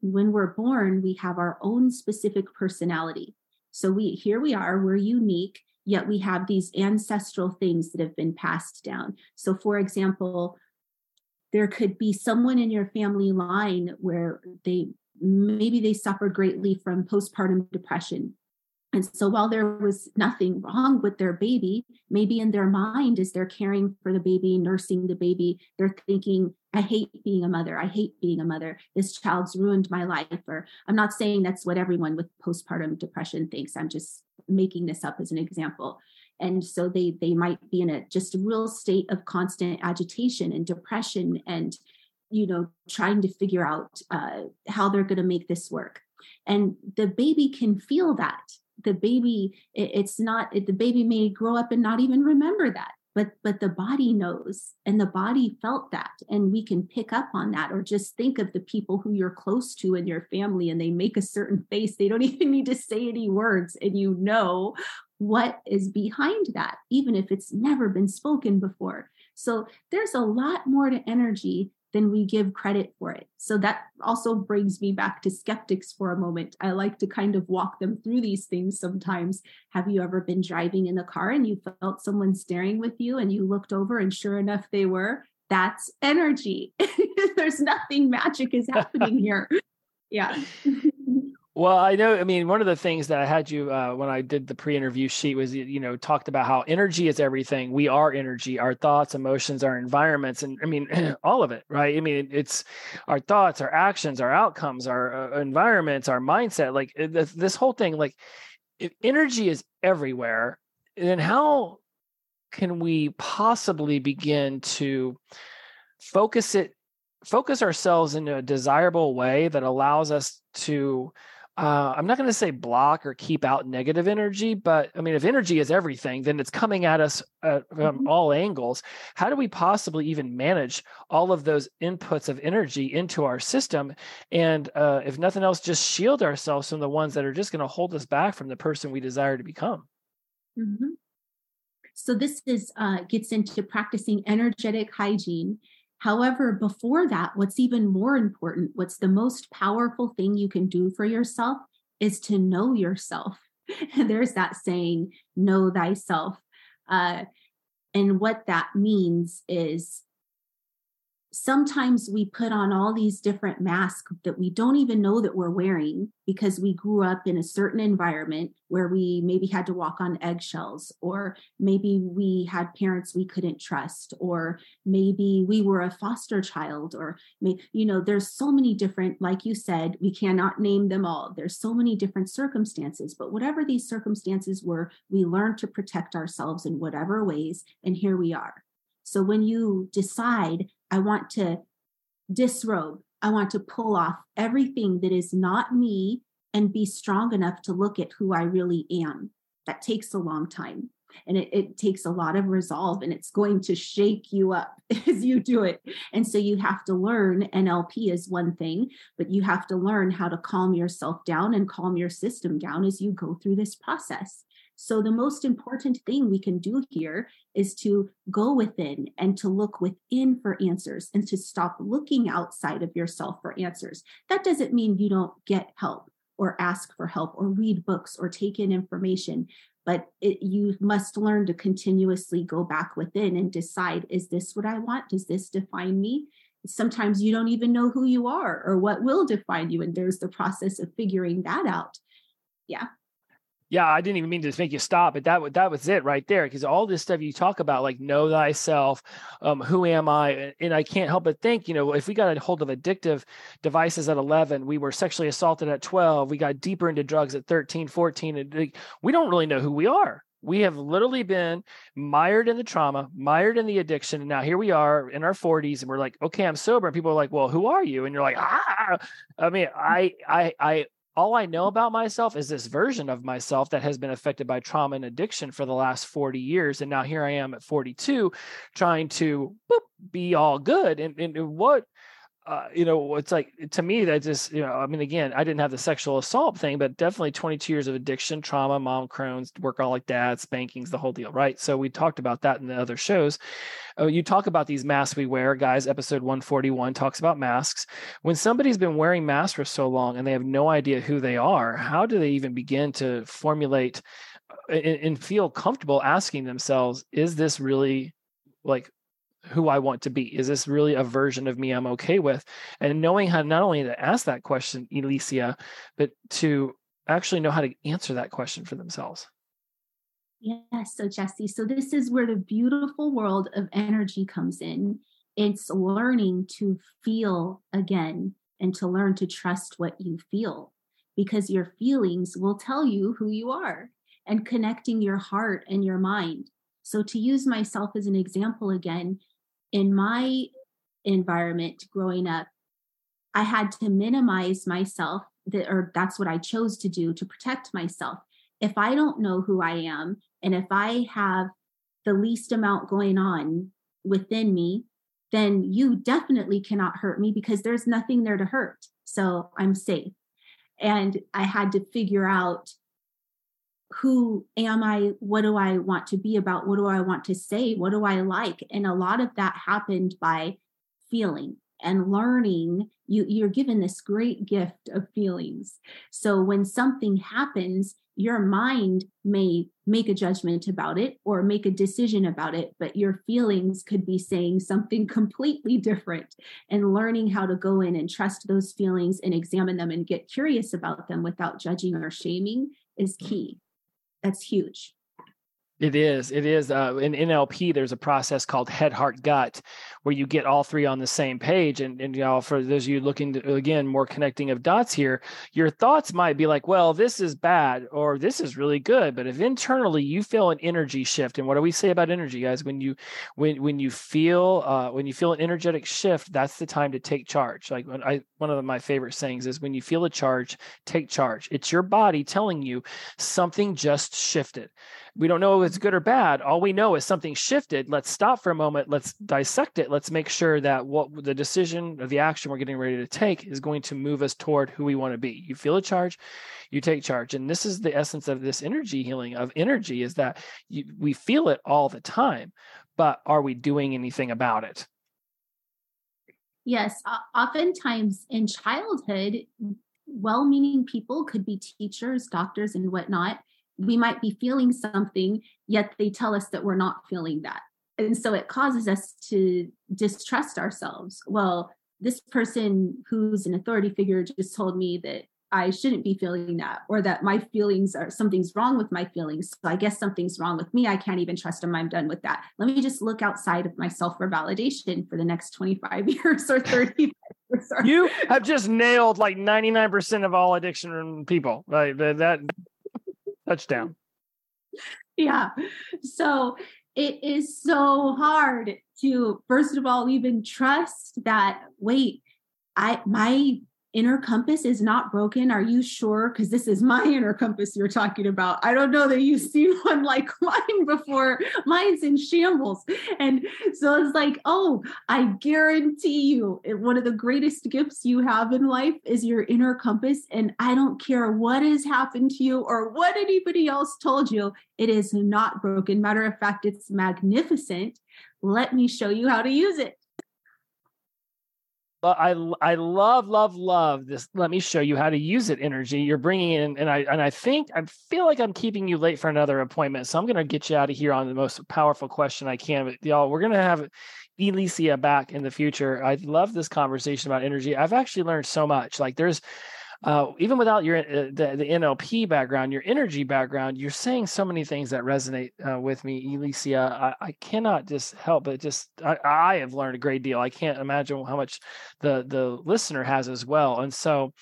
S2: When we're born, we have our own specific personality. So, we here we are, we're unique, yet we have these ancestral things that have been passed down. So, for example, there could be someone in your family line where they maybe they suffered greatly from postpartum depression and so while there was nothing wrong with their baby, maybe in their mind, as they're caring for the baby, nursing the baby, they're thinking, I hate being a mother. I hate being a mother. This child's ruined my life. Or I'm not saying that's what everyone with postpartum depression thinks. I'm just making this up as an example. And so they they might be in a just a real state of constant agitation and depression and you know trying to figure out uh, how they're going to make this work And the baby can feel that. The baby, it, it's not, it, the baby may grow up and not even remember that but but the body knows and the body felt that and we can pick up on that or just think of the people who you're close to in your family and they make a certain face they don't even need to say any words and you know what is behind that even if it's never been spoken before. So there's a lot more to energy than we give credit for it. So that also brings me back to skeptics for a moment. I like to kind of walk them through these things sometimes. Have you ever been driving in the car and you felt someone staring with you and you looked over and sure enough they were? That's energy. There's nothing magic is happening here. Yeah.
S1: Well, I know. I mean, one of the things that I had you uh, when I did the pre-interview sheet was you know talked about how energy is everything. We are energy. Our thoughts, emotions, our environments, and I mean all of it, right? I mean, it's our thoughts, our actions, our outcomes, our uh, environments, our mindset. Like this, this whole thing, like if energy is everywhere, then how can we possibly begin to focus it, focus ourselves in a desirable way that allows us to uh, I'm not going to say block or keep out negative energy, but I mean, if energy is everything, then it's coming at us at, from mm-hmm. all angles. How do we possibly even manage all of those inputs of energy into our system? And uh, if nothing else, just shield ourselves from the ones that are just going to hold us back from the person we desire to become.
S2: Mm-hmm. So this is uh, gets into practicing energetic hygiene However, before that, what's even more important, what's the most powerful thing you can do for yourself is to know yourself. There's that saying, know thyself. Uh, and what that means is sometimes we put on all these different masks that we don't even know that we're wearing because we grew up in a certain environment where we maybe had to walk on eggshells or maybe we had parents we couldn't trust or maybe we were a foster child or you know there's so many different like you said we cannot name them all. There's so many different circumstances but whatever these circumstances were we learned to protect ourselves in whatever ways and here we are. So when you decide I want to disrobe. I want to pull off everything that is not me and be strong enough to look at who I really am. That takes a long time and it, it, takes a lot of resolve and it's going to shake you up as you do it. And so you have to learn NLP is one thing, but you have to learn how to calm yourself down and calm your system down as you go through this process. So, the most important thing we can do here is to go within and to look within for answers and to stop looking outside of yourself for answers. That doesn't mean you don't get help or ask for help or read books or take in information, but it, you must learn to continuously go back within and decide is this what I want? Does this define me? Sometimes you don't even know who you are or what will define you. And there's the process of figuring that out. Yeah
S1: yeah, I didn't even mean to just make you stop, but that that was it right there. Because all this stuff you talk about, like know thyself, um, who am I, and I can't help but think, you know, if we got a hold of addictive devices at 11, we were sexually assaulted at 12, we got deeper into drugs at 13, 14, and we don't really know who we are. We have literally been mired in the trauma, mired in the addiction, and now here we are in our 40s, and we're like, okay, I'm sober, and people are like, well, who are you? And you're like, ah. I mean, I, I, I all I know about myself is this version of myself that has been affected by trauma and addiction for the last 40 years. And now here I am at 42 trying to boop, be all good. And, and what uh, you know, it's like to me that just, you know, I mean, again, I didn't have the sexual assault thing, but definitely 22 years of addiction, trauma, mom, Crohn's, workaholic dad, spankings, the whole deal, right? So we talked about that in the other shows. Uh, you talk about these masks we wear, guys. Episode 141 talks about masks. When somebody's been wearing masks for so long and they have no idea who they are, how do they even begin to formulate uh, and, and feel comfortable asking themselves, is this really like who I want to be? Is this really a version of me I'm okay with? And knowing how not only to ask that question, Elysia, but to actually know how to answer that question for themselves.
S2: Yes. So, Jesse, so this is where the beautiful world of energy comes in. It's learning to feel again and to learn to trust what you feel because your feelings will tell you who you are and connecting your heart and your mind. So, to use myself as an example again, in my environment growing up, I had to minimize myself that or that's what I chose to do to protect myself. If I don't know who I am and if I have the least amount going on within me, then you definitely cannot hurt me because there's nothing there to hurt. So I'm safe. And I had to figure out who am I? What do I want to be about? What do I want to say? What do I like? And a lot of that happened by feeling and learning you you're given this great gift of feelings so when something happens your mind may make a judgment about it or make a decision about it but your feelings could be saying something completely different and learning how to go in and trust those feelings and examine them and get curious about them without judging or shaming is mm-hmm. key that's huge
S1: it is. It is. Uh, in NLP, there's a process called head, heart, gut, where you get all three on the same page. And, and you for those of you looking to, again, more connecting of dots here, your thoughts might be like, well, this is bad or this is really good. But if internally you feel an energy shift, and what do we say about energy, guys? When you when when you feel uh, when you feel an energetic shift, that's the time to take charge. Like when I one of my favorite sayings is when you feel a charge, take charge. It's your body telling you something just shifted we don't know if it's good or bad. All we know is something shifted. Let's stop for a moment. Let's dissect it. Let's make sure that what the decision or the action we're getting ready to take is going to move us toward who we want to be. You feel a charge, you take charge. And this is the essence of this energy healing of energy is that you, we feel it all the time, but are we doing anything about it?
S2: Yes, oftentimes in childhood, well meaning people could be teachers, doctors, and whatnot we might be feeling something, yet they tell us that we're not feeling that. And so it causes us to distrust ourselves. Well, this person who's an authority figure just told me that I shouldn't be feeling that, or that my feelings are something's wrong with my feelings. So I guess something's wrong with me. I can't even trust them. I'm done with that. Let me just look outside of myself for validation for the next 25 years or 30 years.
S1: You have just nailed like 99% of all addiction people. Right? That Touchdown.
S2: Yeah. So it is so hard to, first of all, even trust that, wait, I, my inner compass is not broken. Are you sure? Because this is my inner compass you're talking about. I don't know that you've seen one like mine before. Mine's in shambles. And so it's like, oh, I guarantee you, one of the greatest gifts you have in life is your inner compass. And I don't care what has happened to you or what anybody else told you, it is not broken. Matter of fact, it's magnificent. Let me show you how to use it.
S1: I I love love love this. Let me show you how to use it. Energy you're bringing in, and I and I think I feel like I'm keeping you late for another appointment, so I'm going to get you out of here on the most powerful question I can. But y'all, we're going to have Elysia back in the future. I love this conversation about energy. I've actually learned so much. Like there's uh, even without your uh, the, the NLP background, your energy background, you're saying so many things that resonate uh, with me, Elysia. I, I, cannot just help but just I, I, have learned a great deal. I can't imagine how much the the listener has as well. And so,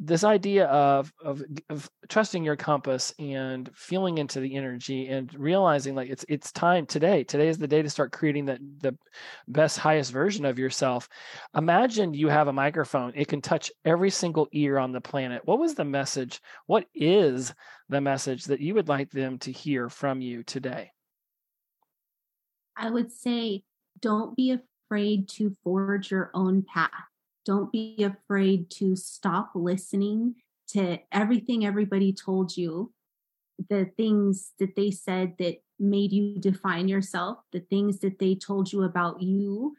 S1: this idea of, of, of trusting your compass and feeling into the energy and realizing like it's it's time today. Today is the day to start creating the the best highest version of yourself. Imagine you have a microphone. It can touch every single ear on the planet. What was the message? What is the message that you would like them to hear from you today?
S2: I would say don't be afraid to forge your own path don't be afraid to stop listening to everything everybody told you, the things that they said that made you define yourself, the things that they told you about you.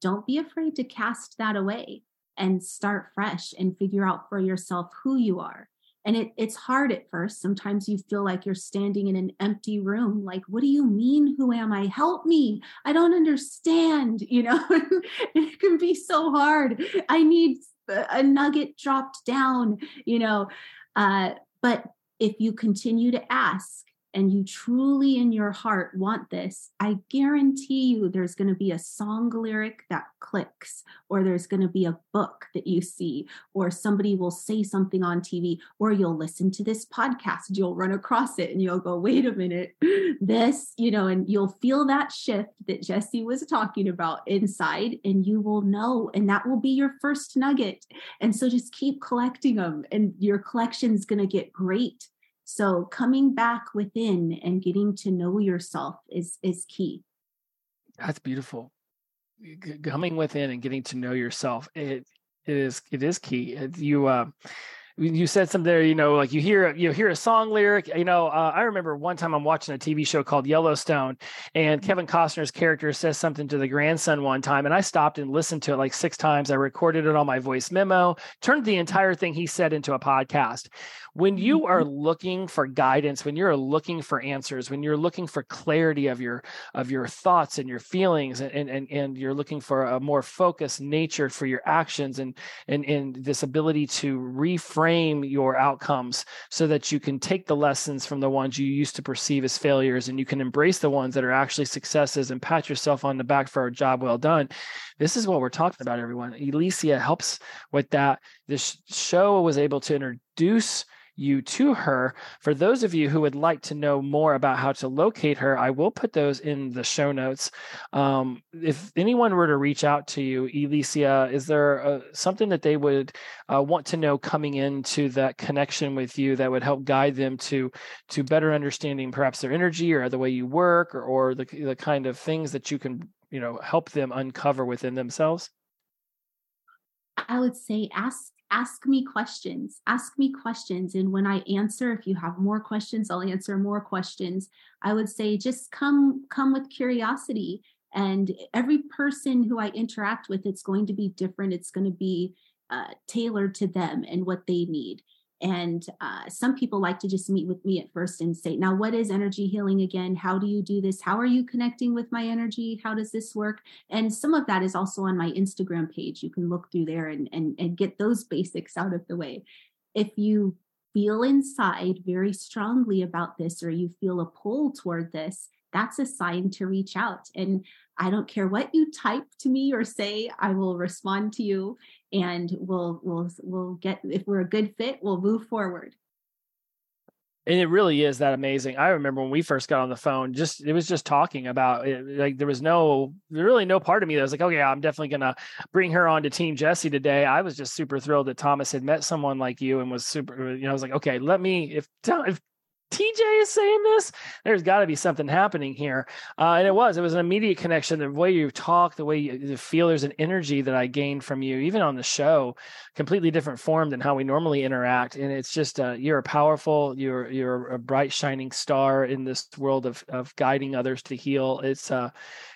S2: Don't be afraid to cast that away and start fresh and figure out for yourself who you are and it, it's hard at first. Sometimes you feel like you're standing in an empty room like what do you mean? Who am i? Help me. I don't understand you know? It can be so hard. I need a nugget dropped down you know? Uh, but if you continue to ask and you truly in your heart want this, I guarantee you there's going to be a song lyric that clicks, or there's going to be a book that you see, or somebody will say something on TV, or you'll listen to this podcast, you'll run across it and you'll go, wait a minute, this, you know, and you'll feel that shift that Jesse was talking about inside, and you will know, and that will be your first nugget. And so just keep collecting them, and your collection is going to get great so coming back within and getting to know yourself is is key.
S1: That's beautiful. Coming within and getting to know yourself it it is it is key. You uh you said something there, you know, like you hear you hear a song lyric. You know, uh, I remember one time I'm watching a TV show called Yellowstone, and mm-hmm. Kevin Costner's character says something to the grandson one time, and I stopped and listened to it like six times. I recorded it on my voice memo, turned the entire thing he said into a podcast. When you are mm-hmm. looking for guidance, when you're looking for answers, when you're looking for clarity of your of your thoughts and your feelings, and and and you're looking for a more focused nature for your actions, and and and this ability to reframe frame your outcomes so that you can take the lessons from the ones you used to perceive as failures and you can embrace the ones that are actually successes and pat yourself on the back for a job well done. This is what we're talking about, everyone. Elysia helps with that. This show was able to introduce you to her. For those of you who would like to know more about how to locate her, I will put those in the show notes. Um, if anyone were to reach out to you, Elysia, is there uh, something that they would uh, want to know coming into that connection with you that would help guide them to to better understanding perhaps their energy or the way you work or, or the the kind of things that you can you know help them uncover within themselves?
S2: I would say ask ask me questions ask me questions. And when i answer if you have more questions i'll answer more questions. I would say just come come with curiosity. And every person who i interact with it's going to be different. It's going to be uh, tailored to them and what they need and uh, some people like to just meet with me at first and say, Now, what is energy healing again? How do you do this? How are you connecting with my energy? How does this work? And some of that is also on my Instagram page. You can look through there and, and, and get those basics out of the way. If you feel inside very strongly about this or you feel a pull toward this, that's a sign to reach out. And I don't care what you type to me or say, I will respond to you and we'll we'll we'll get if we're a good fit, we'll move forward.
S1: And it really is that amazing. I remember when we first got on the phone, just it was just talking about it. Like there was no, really no part of me that was like, okay, I'm definitely gonna bring her on to Team Jesse today. I was just super thrilled that Thomas had met someone like you and was super. You know, I was like, okay, let me if if TJ is saying this. There's got to be something happening here. Uh, and it was. It was an immediate connection. The way you talk, the way you feel, there's an energy that I gained from you, even on the show, completely different form than how we normally interact. And it's just uh, you're a powerful. You're you're a bright shining star in this world of of guiding others to heal. It's uh,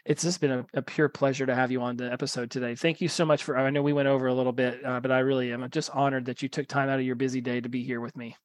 S1: it's just been a, a pure pleasure to have you on the episode today. Thank you so much for. I know we went over a little bit, uh, but I really am just honored that you took time out of your busy day to be here with me.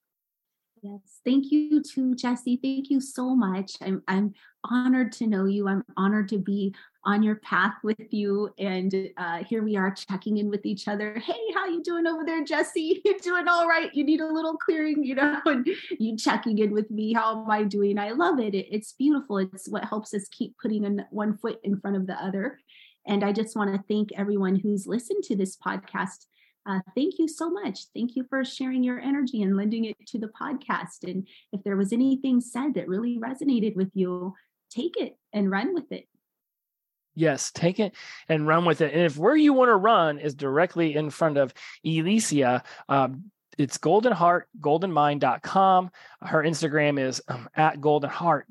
S2: Yes, thank you to Jesse. Thank you so much. I'm I'm honored to know you. I'm honored to be on your path with you. And uh, here we are checking in with each other. Hey, how you doing over there, Jesse? You're doing all right. You need a little clearing, you know, and you checking in with me. How am I doing? I love it. it it's beautiful. It's what helps us keep putting one foot in front of the other. And I just want to thank everyone who's listened to this podcast uh, thank you so much. Thank you for sharing your energy and lending it to the podcast. And if there was anything said that really resonated with you, take it and run with it.
S1: Yes, take it and run with it. And if where you want to run is directly in front of Elysia, um, it's goldenheart, goldenmind.com. Her Instagram is um, at goldenheart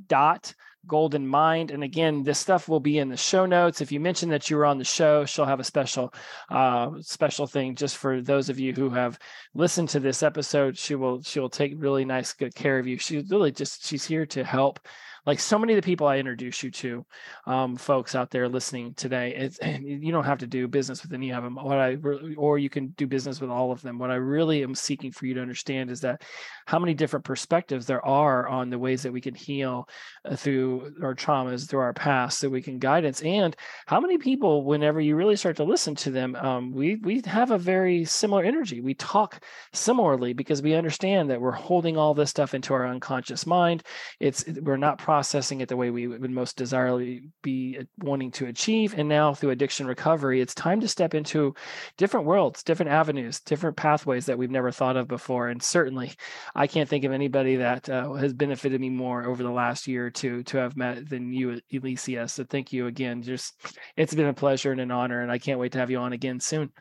S1: dot golden mind. And again this stuff will be in the show notes. If you mention that you were on the show she'll have a special uh, special thing just for those of you who have listened to this episode. She will she will take really nice good care of you. She's really just she's here to help like so many of the people I introduce you to, um, folks out there listening today, it's, you don't have to do business with any of them. What I or you can do business with all of them. What I really am seeking for you to understand is that how many different perspectives there are on the ways that we can heal uh, through our traumas, through our past, that we can guidance, and how many people, whenever you really start to listen to them, um, we we have a very similar energy. We talk similarly because we understand that we're holding all this stuff into our unconscious mind. It's we're not processing it the way we would most desirably be uh, wanting to achieve. And now through addiction recovery, it's time to step into different worlds, different avenues, different pathways that we've never thought of before. And certainly, I can't think of anybody that uh, has benefited me more over the last year or two to have met than you, Elysia. So thank you again. Just it's been a pleasure and an honor, and I can't wait to have you on again soon.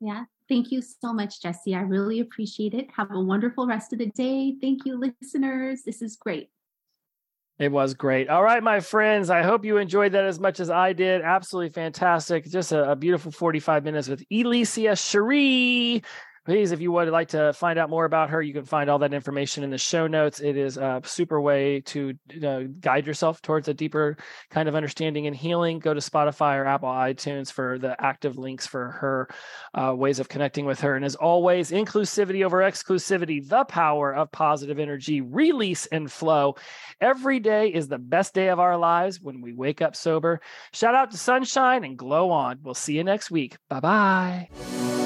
S2: Yeah. Thank you so much, Jesse. I really appreciate it. Have a wonderful rest of the day. Thank you, listeners. This is great.
S1: It was great. All right, my friends. I hope you enjoyed that as much as I did. Absolutely fantastic. Just a, a beautiful 45 minutes with Elysia Cherie please, if you would like to find out more about her, you can find all that information in the show notes. It is a super way to uh, guide yourself towards a deeper kind of understanding and healing. Go to Spotify or Apple iTunes for the active links for her uh, ways of connecting with her. And as always, inclusivity over exclusivity, the power of positive energy, release and flow. Every day is the best day of our lives when we wake up sober. Shout out to Sunshine and glow on. We'll see you next week. Bye bye.